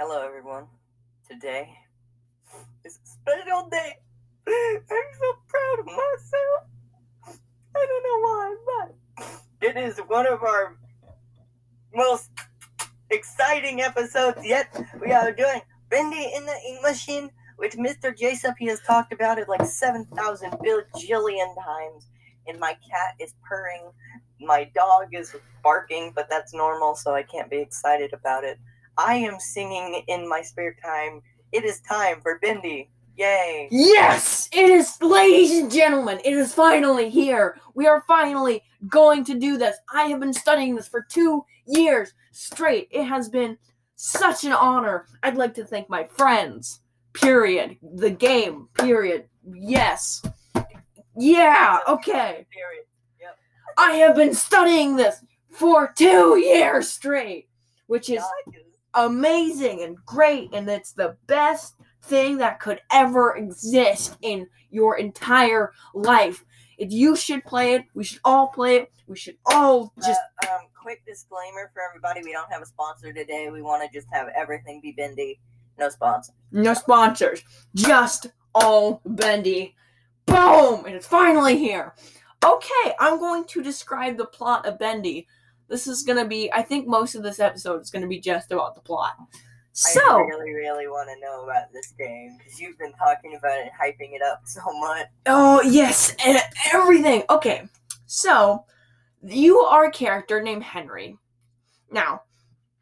Hello, everyone. Today is a special day. I'm so proud of myself. I don't know why, but it is one of our most exciting episodes yet. We are doing Bendy in the Ink Machine, which Mr. Jason he has talked about it like 7,000 bajillion times. And my cat is purring. My dog is barking, but that's normal, so I can't be excited about it. I am singing in my spare time. It is time for Bendy. Yay. Yes, it is, ladies and gentlemen, it is finally here. We are finally going to do this. I have been studying this for two years straight. It has been such an honor. I'd like to thank my friends, period. The game, period. Yes. Yeah, okay. Period. I have been studying this for two years straight, which is amazing and great, and it's the best thing that could ever exist in your entire life. If you should play it, we should all play it. We should all just uh, um, quick disclaimer for everybody: we don't have a sponsor today. We want to just have everything be bendy. No sponsor. no sponsors, just all bendy. Boom! And it's finally here. Okay, I'm going to describe the plot of Bendy. This is gonna be, I think most of this episode is gonna be just about the plot. So, I really, really want to know about this game because you've been talking about it, hyping it up so much. Oh, yes, and everything. Okay, so you are a character named Henry. Now,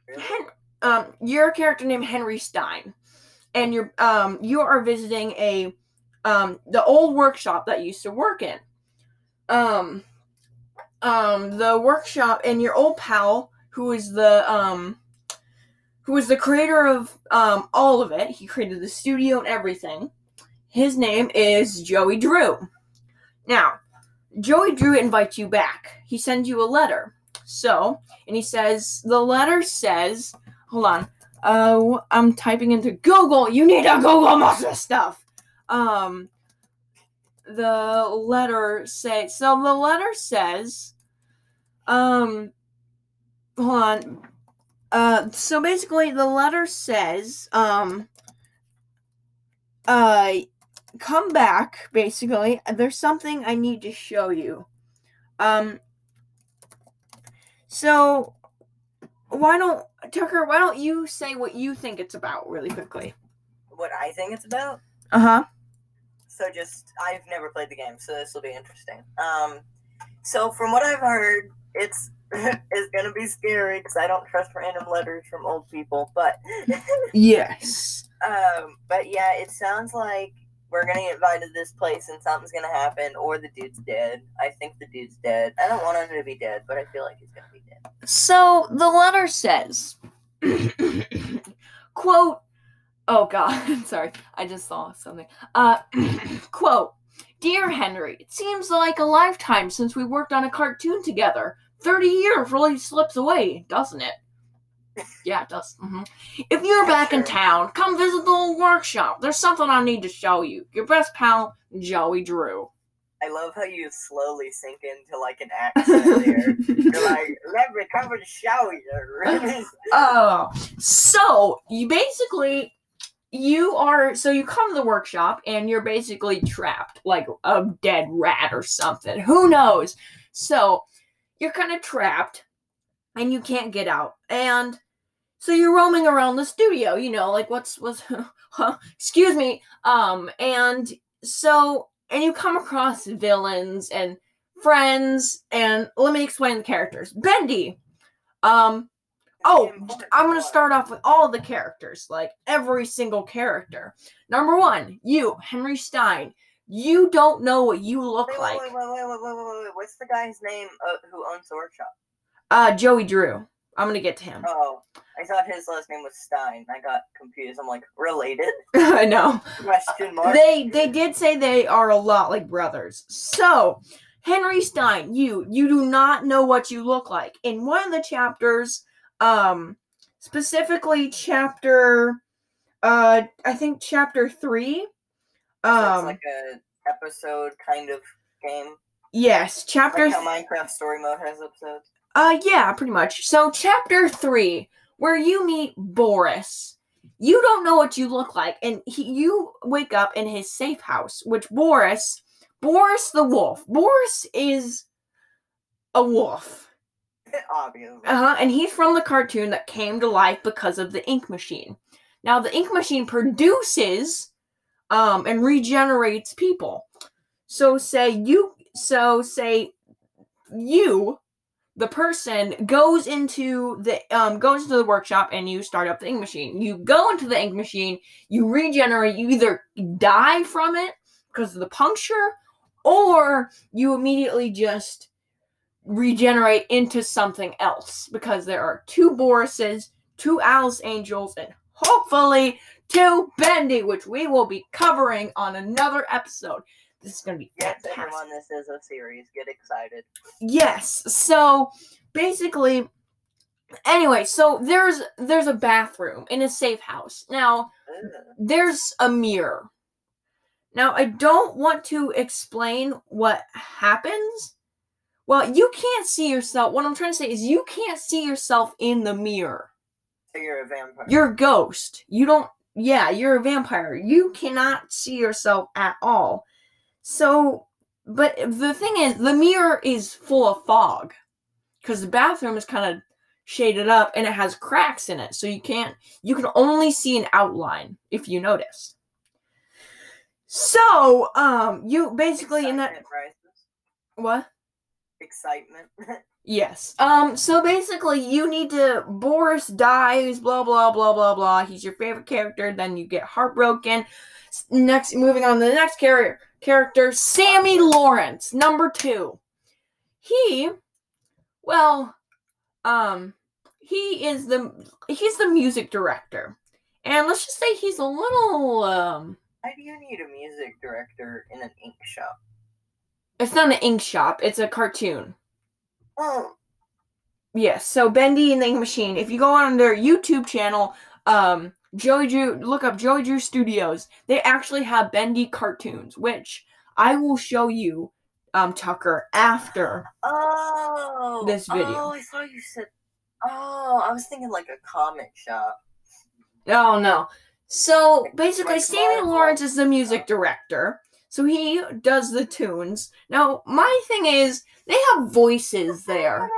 Really? Hen- um, you're a character named Henry Stein, and you're um, you are visiting a um, the old workshop that you used to work in. Um, um, the workshop and your old pal, who is the um, who is the creator of um all of it. He created the studio and everything. His name is Joey Drew. Now, Joey Drew invites you back. He sends you a letter. So, and he says the letter says, hold on. Uh, I'm typing into Google. You need to Google most of this stuff. Um, the letter say so. The letter says, um, hold on. Uh, so basically, the letter says, um, uh, come back. Basically, there's something I need to show you. Um, so why don't Tucker? Why don't you say what you think it's about really quickly? What I think it's about. Uh huh. So just I've never played the game, so this will be interesting. Um, so from what I've heard, it's it's gonna be scary because I don't trust random letters from old people. But Yes. um, but yeah, it sounds like we're gonna get invited to this place and something's gonna happen, or the dude's dead. I think the dude's dead. I don't want him to be dead, but I feel like he's gonna be dead. So the letter says, quote, oh God, sorry, I just saw something. Uh, quote, Dear Henry, it seems like a lifetime since we worked on a cartoon together. 30 years really slips away, doesn't it? Yeah, it does. hmm If you're back in town, come visit the old workshop. There's something I need to show you. Your best pal, Joey Drew. I love how you slowly sink into like an accent here. You're like, let me come and show you. Oh, so you basically you are so you come to the workshop and you're basically trapped like a dead rat or something. Who knows? So you're kind of trapped and you can't get out. And so you're roaming around the studio, you know, like what's what's huh, excuse me. Um and so and you come across villains and friends and let me explain the characters. Bendy um Oh, I'm gonna start off with all the characters, like every single character. Number one, you, Henry Stein. You don't know what you look Wait, like. wait, wait, wait, wait, wait, wait, wait. What's the guy's name uh, who owns the workshop? Uh, Joey Drew. I'm gonna get to him. Oh, I thought his last name was Stein. I got confused. I'm like, related? I know. Question mark. They they did say they are a lot like brothers. So, Henry Stein, you you do not know what you look like. In one of the chapters, um, specifically chapter, uh, I think chapter three. So Um, like a episode kind of game. yes, chapter Like how Minecraft Story Mode has episodes. Uh, yeah, pretty much. So, chapter three, where you meet Boris. you don't know what you look like, and he, you wake up in his safe house, which Boris, Boris the wolf, Boris is a wolf. Obviously. Uh huh. And he's from the cartoon that came to life because of the ink machine. Now, the ink machine produces um, and regenerates people. So, say you, so say you, the person, goes into the um, goes into the workshop and you start up the ink machine. You go into the ink machine, you regenerate. You either die from it because of the puncture, or you immediately just regenerate into something else because there are two Borises, two Alice Angels, and hopefully two Bendy, which we will be covering on another episode. This is going to be Yes, fantastic. everyone, this is a series. Get excited. Yes. So basically, anyway, so there's there's a bathroom in a safe house. Now Ugh. there's a mirror. Now I don't want to explain what happens. Well, you can't see yourself. What I'm trying to say is you can't see yourself in the mirror. So you're a vampire. You're a ghost. You don't yeah, you're a vampire. You cannot see yourself at all. So, but the thing is the mirror is full of fog cuz the bathroom is kind of shaded up and it has cracks in it. So you can't you can only see an outline if you notice. So, um you basically in that Excitement rises. what? Excitement. Yes. Um, so basically you need to Boris dies, blah blah blah blah blah. He's your favorite character, then you get heartbroken. Next moving on to the next character character, Sammy Lawrence, number two. He well, um, he is the he's the music director. And let's just say he's a little um Why do you need a music director in an ink shop? it's not an ink shop, it's a cartoon. Yes, so Bendy and the Ink Machine. If you go on their YouTube channel, um, Joey Drew, look up Joey Drew Studios. They actually have Bendy cartoons, which I will show you, um, Tucker, after. oh, This video. Oh, I thought you said. Oh, I was thinking like a comic shop. Oh no. So basically, Like Marvel. Lawrence is the music director. So he does the tunes. Now, my thing is, they have voices there.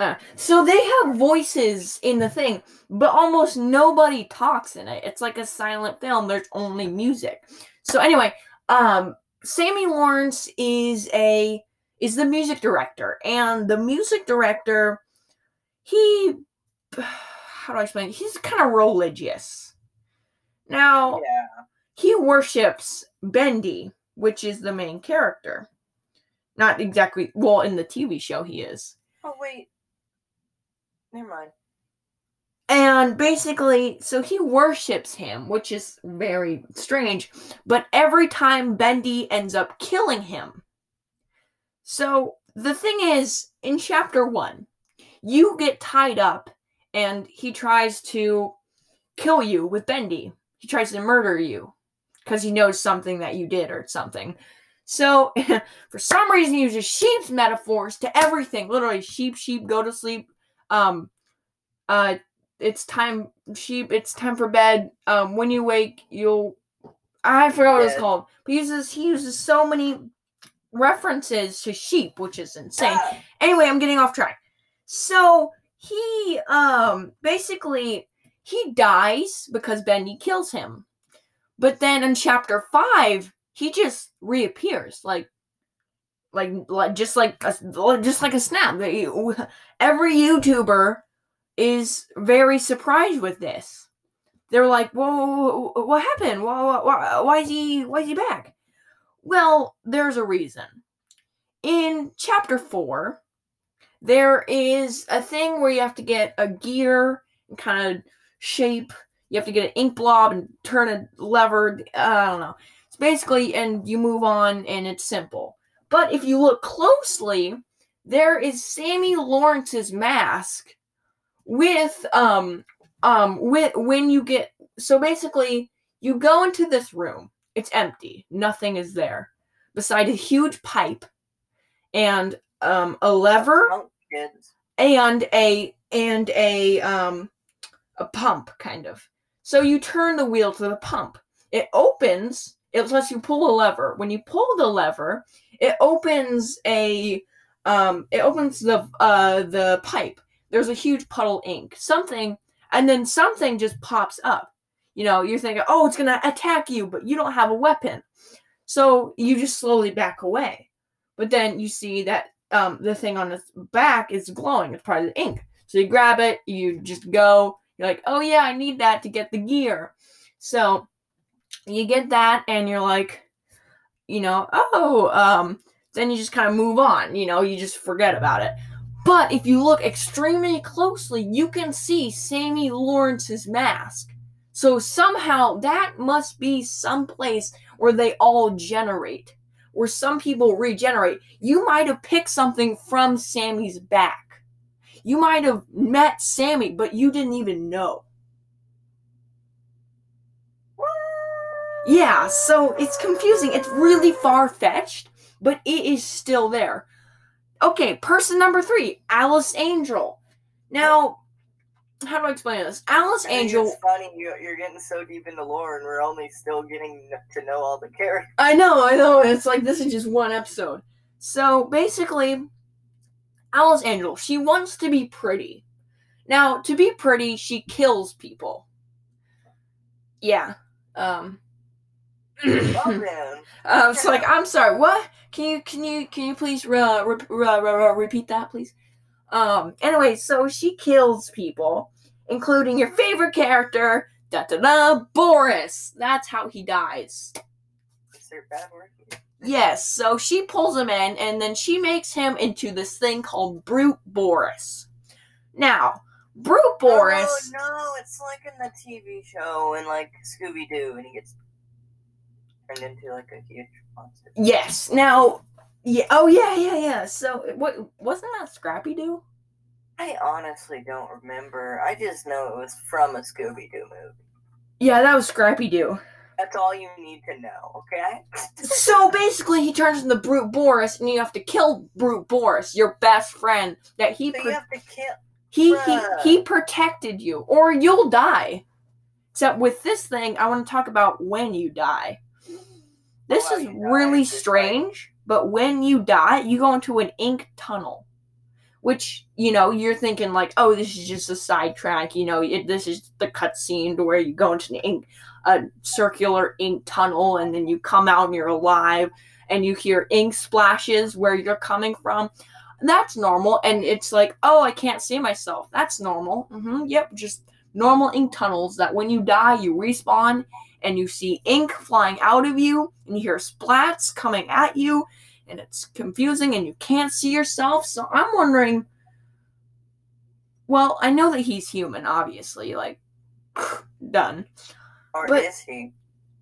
Uh, so they have voices in the thing, but almost nobody talks in it. It's like a silent film. There's only music. So anyway, um, Sammy Lawrence is a is the music director, and the music director, he, how do I explain? it? He's kind of religious. Now Yeah. he worships Bendy, which is the main character. Not exactly well in the TV show he is. Oh wait. Never mind. And basically, so he worships him, which is very strange. But every time Bendy ends up killing him. So the thing is, in chapter one, you get tied up and he tries to kill you with Bendy. He tries to murder you because he knows something that you did or something. So, for some reason, he uses sheep's metaphors to everything. Literally, sheep, sheep, go to sleep. Um, uh, it's time, sheep. It's time for bed. Um, when you wake, you'll. I forgot what it's called. But he uses he uses so many references to sheep, which is insane Ah, anyway i'm getting off track so he um basically he dies because bendy kills him. But then in chapter five he just reappears like like, like just like a, just like a snap. Every youtuber is very surprised with this. They're like whoa what happened? Whoa, why, why is he why is he back? Well there's a reason. In chapter 4 there is a thing where you have to get a gear and kind of shape. You have to get an ink blob and turn a lever. I don't know. It's basically and you move on and it's simple. But if you look closely there is sammy lawrence's mask with um um with when you get so basically you go into this room. It's empty. Nothing is there beside a huge pipe and um a lever kids. and a and a um a pump kind of. So you turn the wheel to the pump. It opens. It lets you pull a lever. When you pull the lever, it opens a um, it opens the uh, the pipe. There's a huge puddle ink. Something and then something just pops up. You know, you're thinking, "Oh, it's to attack you," but you don't have a weapon. So you just slowly back away. But then you see that um, the thing on its back is glowing. It's part of the ink. So you grab it, you just go. You're like, oh yeah, I need that to get the gear. So you get that, and you're like, you know, oh, um, then you just kind of move on. You know, you just forget about it. But if you look extremely closely, you can see Sammy Lawrence's mask. So somehow that must be someplace where they all generate, where some people regenerate. You might have picked something from Sammy's back. You might have met Sammy, but you didn't even know. Yeah, so it's confusing. It's really far fetched, but it is still there. Okay, person number three, Alice Angel. Now, how do I explain this? Alice I Angel. It's funny you, you're getting so deep into lore, and we're only still getting to know all the characters. I know, I know. It's like this is just one episode. So basically, Alice Angel, she wants to be pretty. Now, to be pretty, she kills people. Yeah. Um. Then, Uh, it's like I'm sorry. What? Can you can you can you please uh, re- re- re- repeat that, please? Um. Anyway, so she kills people, including your favorite character, da da da, Boris. That's how he dies. is there a bad word? Yes. So she pulls him in, and then she makes him into this thing called Brute Boris. Now, Brute oh, Boris. Oh no, it's like in the TV show and like Scooby Doo, and he gets turned into like a huge monster. Yes. Now. Yeah. Oh yeah. Yeah. Yeah. So what wasn't that Scrappy Doo? I honestly don't remember. I just know it was from a Scooby Doo movie. Yeah, that was Scrappy Doo. That's all you need to know, okay? So basically, he turns into Brute Boris, and you have to kill Brute Boris, your best friend that he So pro- you have to kill. he, he Bruh. he protected you, or you'll die. Except with this thing, I want to talk about when you die. This is die, really like- strange, but when you die, you go into an ink tunnel, which you know you're thinking like, oh, this is just a sidetrack. You know, it, this is the cutscene to where you go into an ink, a circular ink tunnel, and then you come out and you're alive, and you hear ink splashes where you're coming from. That's normal, and it's like, oh, I can't see myself. That's normal. hmm Yep, just normal ink tunnels. That when you die, you respawn, and you see ink flying out of you, and you hear splats coming at you, and it's confusing, and you can't see yourself. So I'm wondering. Well, I know that he's human, obviously. Like, done. Or But- is he?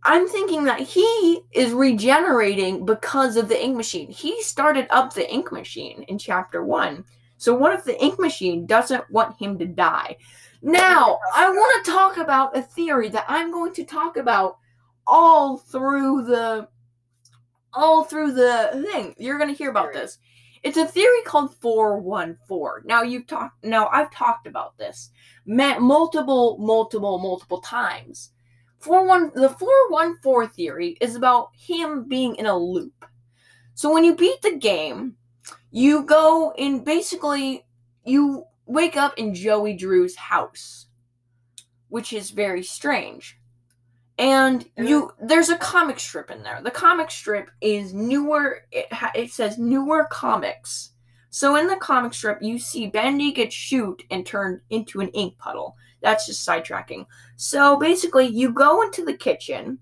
I'm thinking that he is regenerating because of the ink machine. He started up the ink machine in chapter one. So what if the ink machine doesn't want him to die? Now, I want to talk about a theory that I'm going to talk about all through the all through the thing. You're going to hear about this. It's a theory called 414. Now you've talked now I've talked about this multiple multiple multiple times. 41 the 414 theory is about him being in a loop. So when you beat the game, you go in basically you wake up in Joey Drew's house, which is very strange. And you there's a comic strip in there. The comic strip is newer it, ha- it says newer comics. So in the comic strip you see Bendy get shoot and turned into an ink puddle. That's just sidetracking. So basically, you go into the kitchen,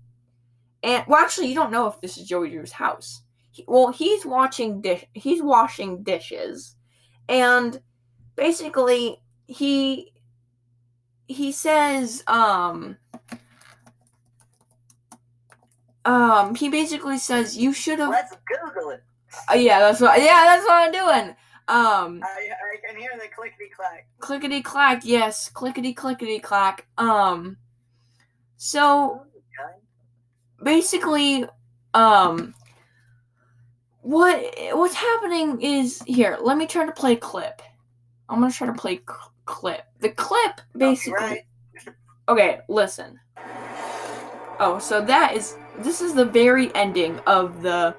and well, actually, you don't know if this is Joey Drew's house. He, well, he's watching dish. He's washing dishes, and basically, he he says, um, um, he basically says you should have. Let's Google it. Uh, yeah, that's what. Yeah, that's what I'm doing. Um, I, I can hear the clickety clack. clickety clack. Yes, clickety clickety clack. Um, so basically um what what's happening is here let me try to play clip i'm gonna try to play c- clip the clip basically Right. Okay, listen. Oh, so that is this is the very ending of the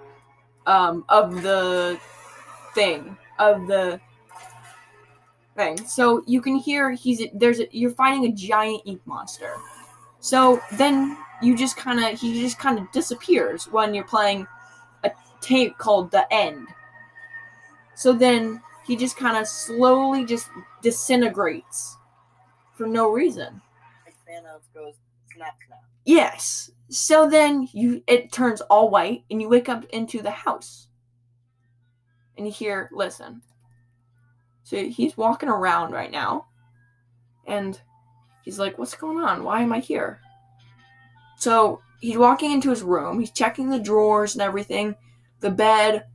um of the thing of the thing. So you can hear he's there's a, you're fighting a giant ink monster. So then you just kind of he just kind of disappears when you're playing a tape called The End. So then he just kind of slowly just disintegrates for no reason. Like Thanos goes snap snap. Yes. So then you it turns all white and you wake up into the house. And you hear listen. So he's walking around right now. And he's like, What's going on? Why am I here? So he's walking into his room, he's checking the drawers and everything, the bed,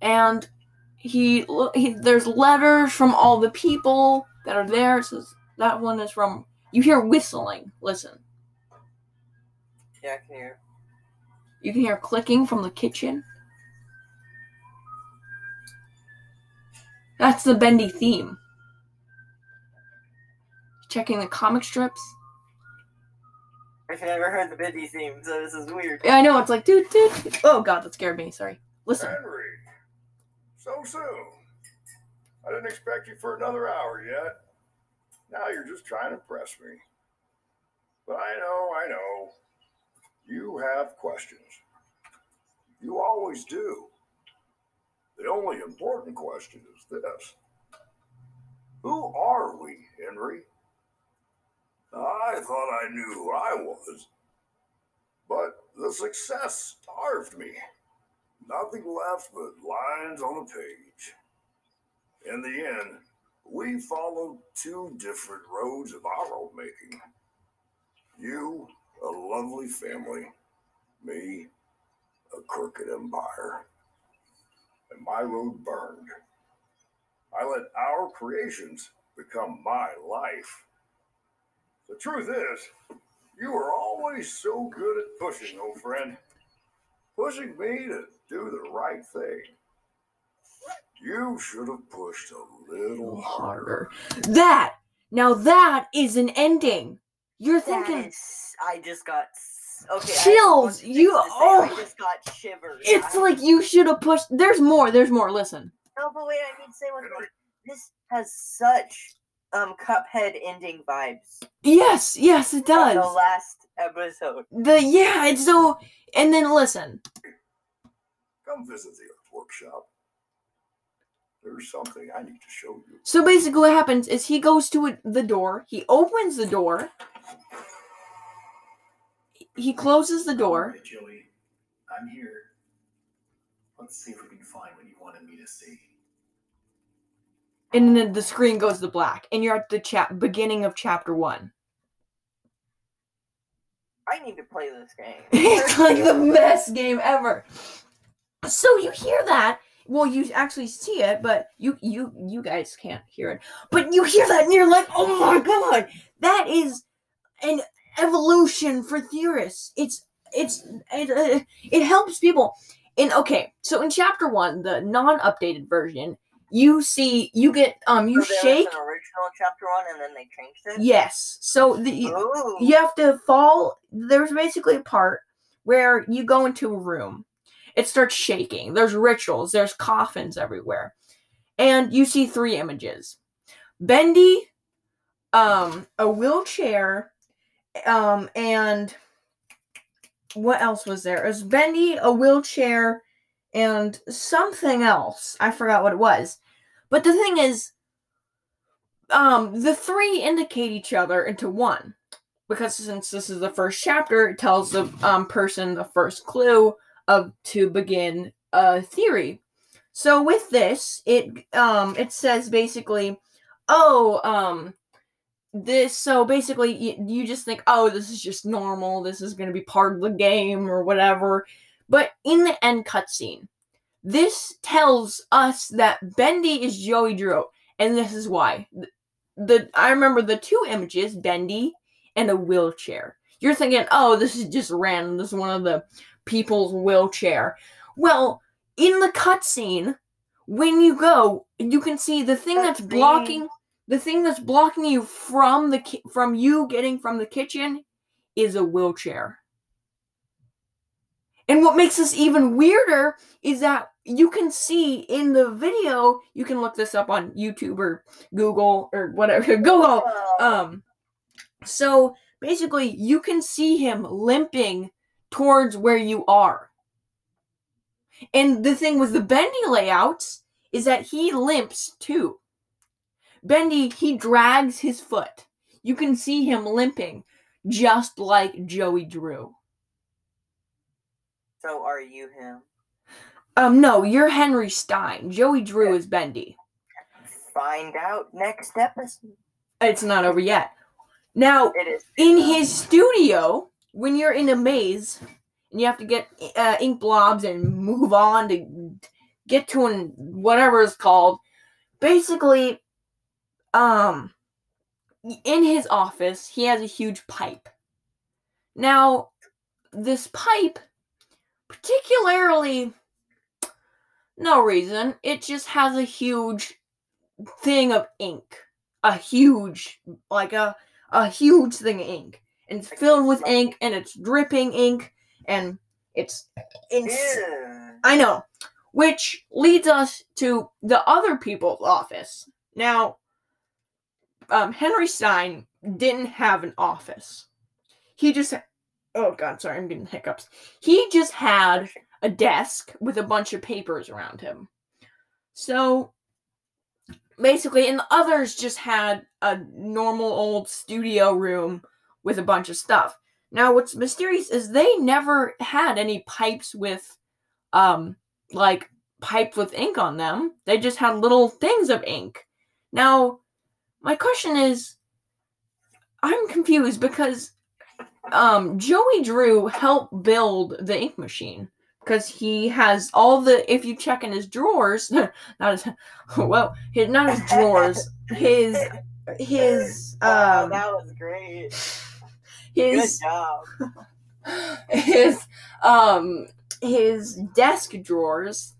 and he, he there's letters from all the people that are there. So that one is from you hear whistling. Listen. Yeah, I can hear. You can hear clicking from the kitchen. That's the bendy theme. Checking the comic strips. I've never heard the Bendy theme, so this is weird. Yeah, I know. It's like, dude, dude. Oh, God, that scared me. Sorry. Listen. Henry, so soon. I didn't expect you for another hour yet. Now you're just trying to impress me. But I know, I know. You have questions. You always do. The only important question is this Who are we, Henry? I thought I knew who I was, but the success starved me. Nothing left but lines on a page. In the end, we followed two different roads of our own making. You, a lovely family, me, a crooked empire. And my road burned. I let our creations become my life. The truth is, you were always so good at pushing, old friend. Pushing me to do the right thing. You should have pushed a little harder. harder. That now that is an ending. You're thinking is- I just got okay. Chills, have you- thing to say, oh. I just got shivers. it's I- like you should have pushed. There's more. There's more. Listen. No, but wait, I need to say one thing. This has such um Cuphead ending vibes. Yes, yes, it does. The last episode. The yeah, it's so. And then listen. Come visit the workshop. There's something I need to show you. So basically, what happens is he goes to it- the door. He opens the door. He closes the door. Hey, Joey, I'm here. Let's see if we can find what you wanted me to see. and then the screen goes to black and you're at the chap beginning of chapter one I need to play this game. it's like the best game ever so you hear that well you actually see it but you you you guys can't hear it but you hear that and you're like oh my god that is an evolution for theorists it's it's it, uh, it helps people in okay so in chapter one the non-updated version you see you get um you So shake original chapter one, and then they changed it. Yes. So the Ooh. you have to fall. There's basically a part where you go into a room. It starts shaking. There's rituals. There's coffins everywhere, and you see three images: Bendy, um, a wheelchair, um, and what else was there? It was Bendy, a wheelchair, and something else. I forgot what it was. But the thing is, um, the three indicate each other into one. Because since this is the first chapter, it tells the um, person the first clue of to begin a theory. So with this, it um it says basically, oh um this so basically you, you just think oh this is just normal. This is going to be part of the game or whatever. But in the end cutscene this tells us that bendy is joey drew and this is why. The, the i remember the two images bendy and a wheelchair. You're thinking oh this is just random. This is one of the people's wheelchair. Well in the cutscene when you go you can see the thing that's blocking the thing that's blocking you from the ki- from you getting from the kitchen is a wheelchair. And what makes this even weirder is that you can see in the video, you can look this up on YouTube or Google or whatever. Google. Um so basically you can see him limping towards where you are. And the thing with the bendy layouts is that he limps too. Bendy, he drags his foot. You can see him limping, just like Joey Drew. So are you him? Um, no, you're Henry Stein. Joey Drew is Bendy. Find out next episode. It's not over yet. Now, It is. in his studio, when you're in a maze and you have to get uh, ink blobs and move on to get to an whatever it's called, basically, um, in his office, he has a huge pipe. Now, this pipe, particularly, no reason, it just has a huge thing of ink. A huge, like a a huge thing of ink. And it's filled with ink and it's dripping ink and it's ins-. I know. Which leads us to the other people's office. Now, um, Henry Stein didn't have an office. He just, oh god, sorry, I'm getting hiccups. He just had a desk with a bunch of papers around him. So, basically, and the others just had a normal old studio room with a bunch of stuff. Now, what's mysterious is they never had any pipes with, um, like pipes with ink on them. They just had little things of ink. Now, my question is, I'm confused because, um, Joey Drew helped build the ink machine because he has all the. If you check in his drawers, not his, well, his, not his drawers, his his Wow, um that was great. Good job. his um his desk drawers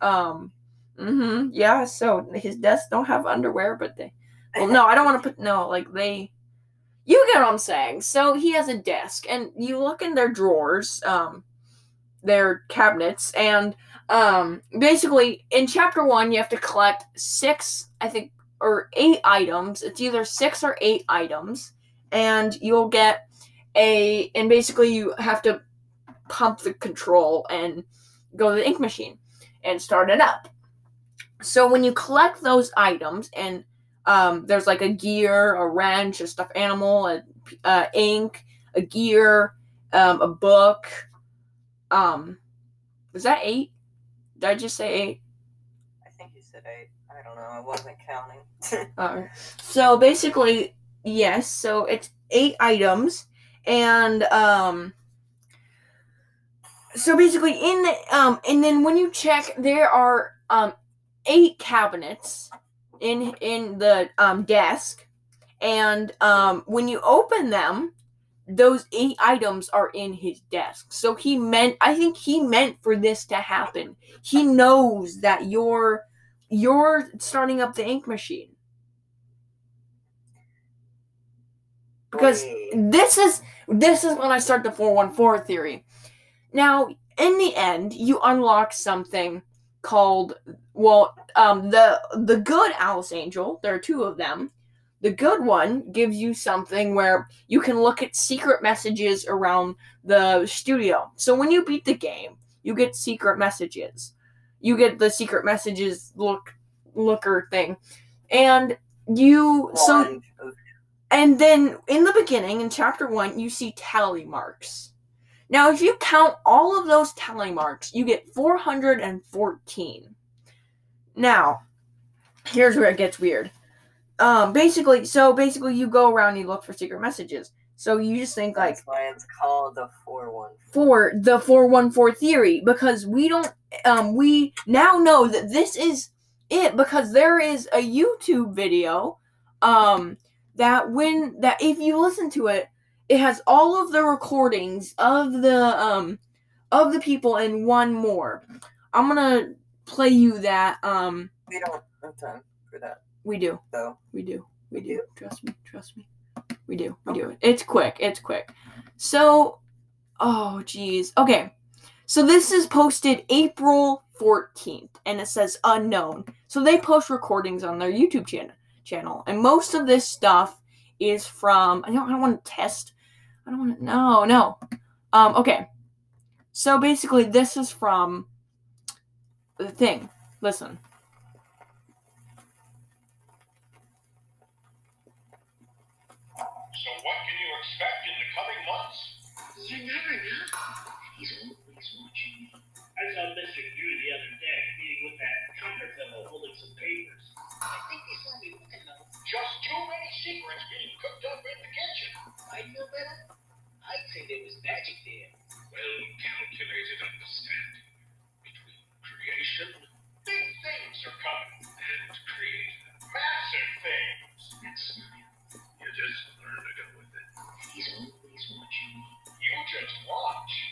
um mhm yeah so his desk don't have underwear but they well no i don't want to put no like they you get what i'm saying. So he has a desk and you look in their drawers um their cabinets and um basically in chapter one you have to collect six i think or eight items. It's either six or eight items and you'll get a and basically you have to pump the control and go to the ink machine and start it up. So when you collect those items and um, there's like a gear a wrench a stuffed animal a uh, ink a gear um, a book um was that eight did i just say eight I think you said eight. I don't know. I wasn't counting. Uh, so basically, yes. So it's eight items, and um. So basically, in the um, and then when you check, there are um, eight cabinets in in the um desk, and um, when you open them, those eight items are in his desk. So he meant, I think he meant for this to happen. He knows that you're you're starting up the ink machine because this is this is when I start the 414 theory. Now, in the end, you unlock something called well, um the the good Alice Angel, there are two of them. The good one gives you something where you can look at secret messages around the studio. So when you beat the game, you get secret messages. You get the secret messages look looker thing. And you so and then in the beginning, in chapter one, you see tally marks. Now, if you count all of those tally marks, you get 414. Now, here's where it gets weird. Um, basically, so basically, you go around and you look for secret messages. So you just think like That's why it's called the four one. for the 414 theory because we don't um we now know that this is it because there is a YouTube video um that when that if you listen to it it has all of the recordings of the um of the people and one more. I'm going to play you that um We don't have time for that. We do. So We do. We do. Trust me. Trust me. We do. We do. It's quick. It's quick. So, oh, geez. Okay. So this is posted April 14th, and it says unknown. So they post recordings on their YouTube channel. Channel, and most of this stuff is from. I don't. I don't want to test. I don't want to. No. No. Um. Okay. So basically, this is from the thing. Listen. So what can you expect in the coming months? You never know. He's always watching me. I saw Mr. Yu the other day meeting with that Tucker fellow holding some papers. I think they saw me looking though. Just too many secrets being cooked up in the kitchen. I know better. I'd say there was magic there. Well calculated understanding between creation. Big things are coming and created. Massive things. That's. You just learn to go with it. He's always watching me. You just watch.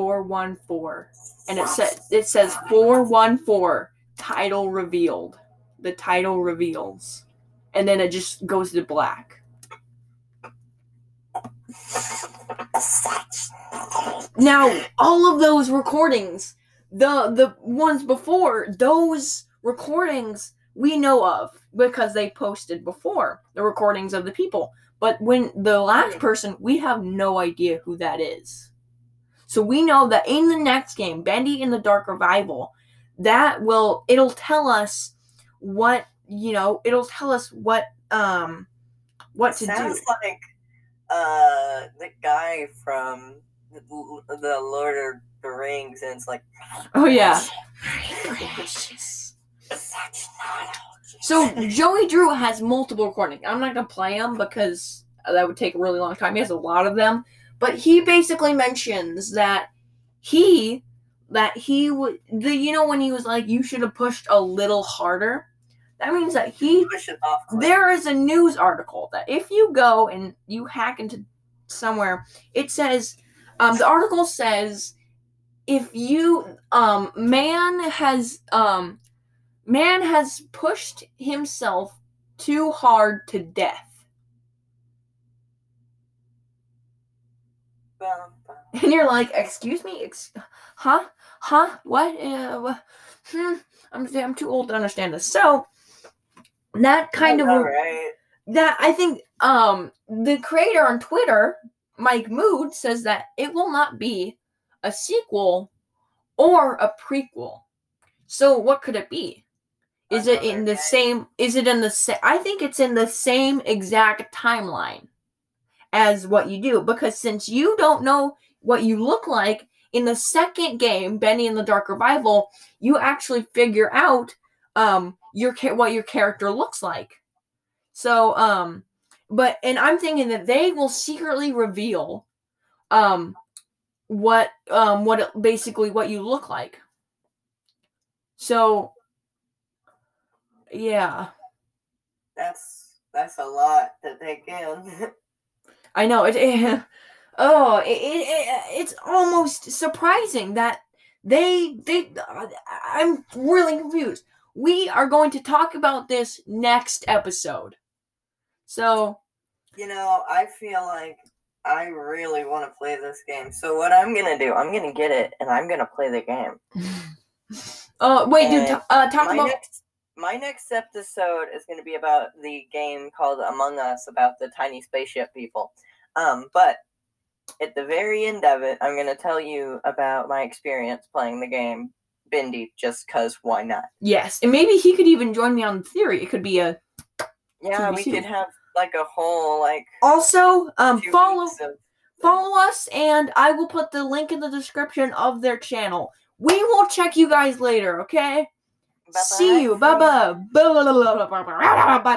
414 and it says it says 414 title revealed. The title reveals. And then it just goes to black. Now all of those recordings the the ones before those recordings we know of because they posted before the recordings of the people. But when the last person we have no idea who that is so we know that in the next game, Bendy in the Dark Revival, that will it'll tell us what you know. It'll tell us what um what to sounds do. like uh the guy from the, the Lord of the Rings, and it's like Oh yeah. Precious. Such knowledge. So Joey Drew has multiple recordings. I'm not gonna play them because that would take a really long time. He has a lot of them, but he basically mentions that he that he would the you know when he was like you should have pushed a little harder. That means that he push it off. there is a news article that if you go and you hack into somewhere, it says um, the article says if you um, man has um, man has pushed himself too hard to death, and you're like, excuse me, Ex- huh, huh, what? Uh, hmm. I'm I'm too old to understand this. So that kind of All right. that I think um the creator on Twitter, Mike Mood, says that it will not be a sequel or a prequel. So what could it be? Is it in the same is it in the same I think it's in the same exact timeline as what you do because since you don't know what you look like in the second game, Bendy and the Dark Revival, you actually figure out um your what your character looks like. So um but and I'm thinking that they will secretly reveal um what um what it, basically what you look like. So yeah, That's that's a lot to take in. I know it. it oh, it, it, it it's almost surprising that they they. I'm really confused. We are going to talk about this next episode. So you know, I feel like I really want to play this game. So what I'm gonna do, I'm gonna get it and I'm gonna play the game. Oh wait, dude. T- uh, talk about. next my next episode is going to be about the game called Among Us about the tiny spaceship people. Um, but at the very end of it, I'm going to tell you about my experience playing the game Bendy, just cause why not? Yes, and maybe he could even join me on theory. It could be a. Yeah, we could have like a whole like Also, um, follow of follow us, and I will put the link in the description of their channel. We will check you guys later. Okay. See you. Bye bye. Bye bye. Bye bye.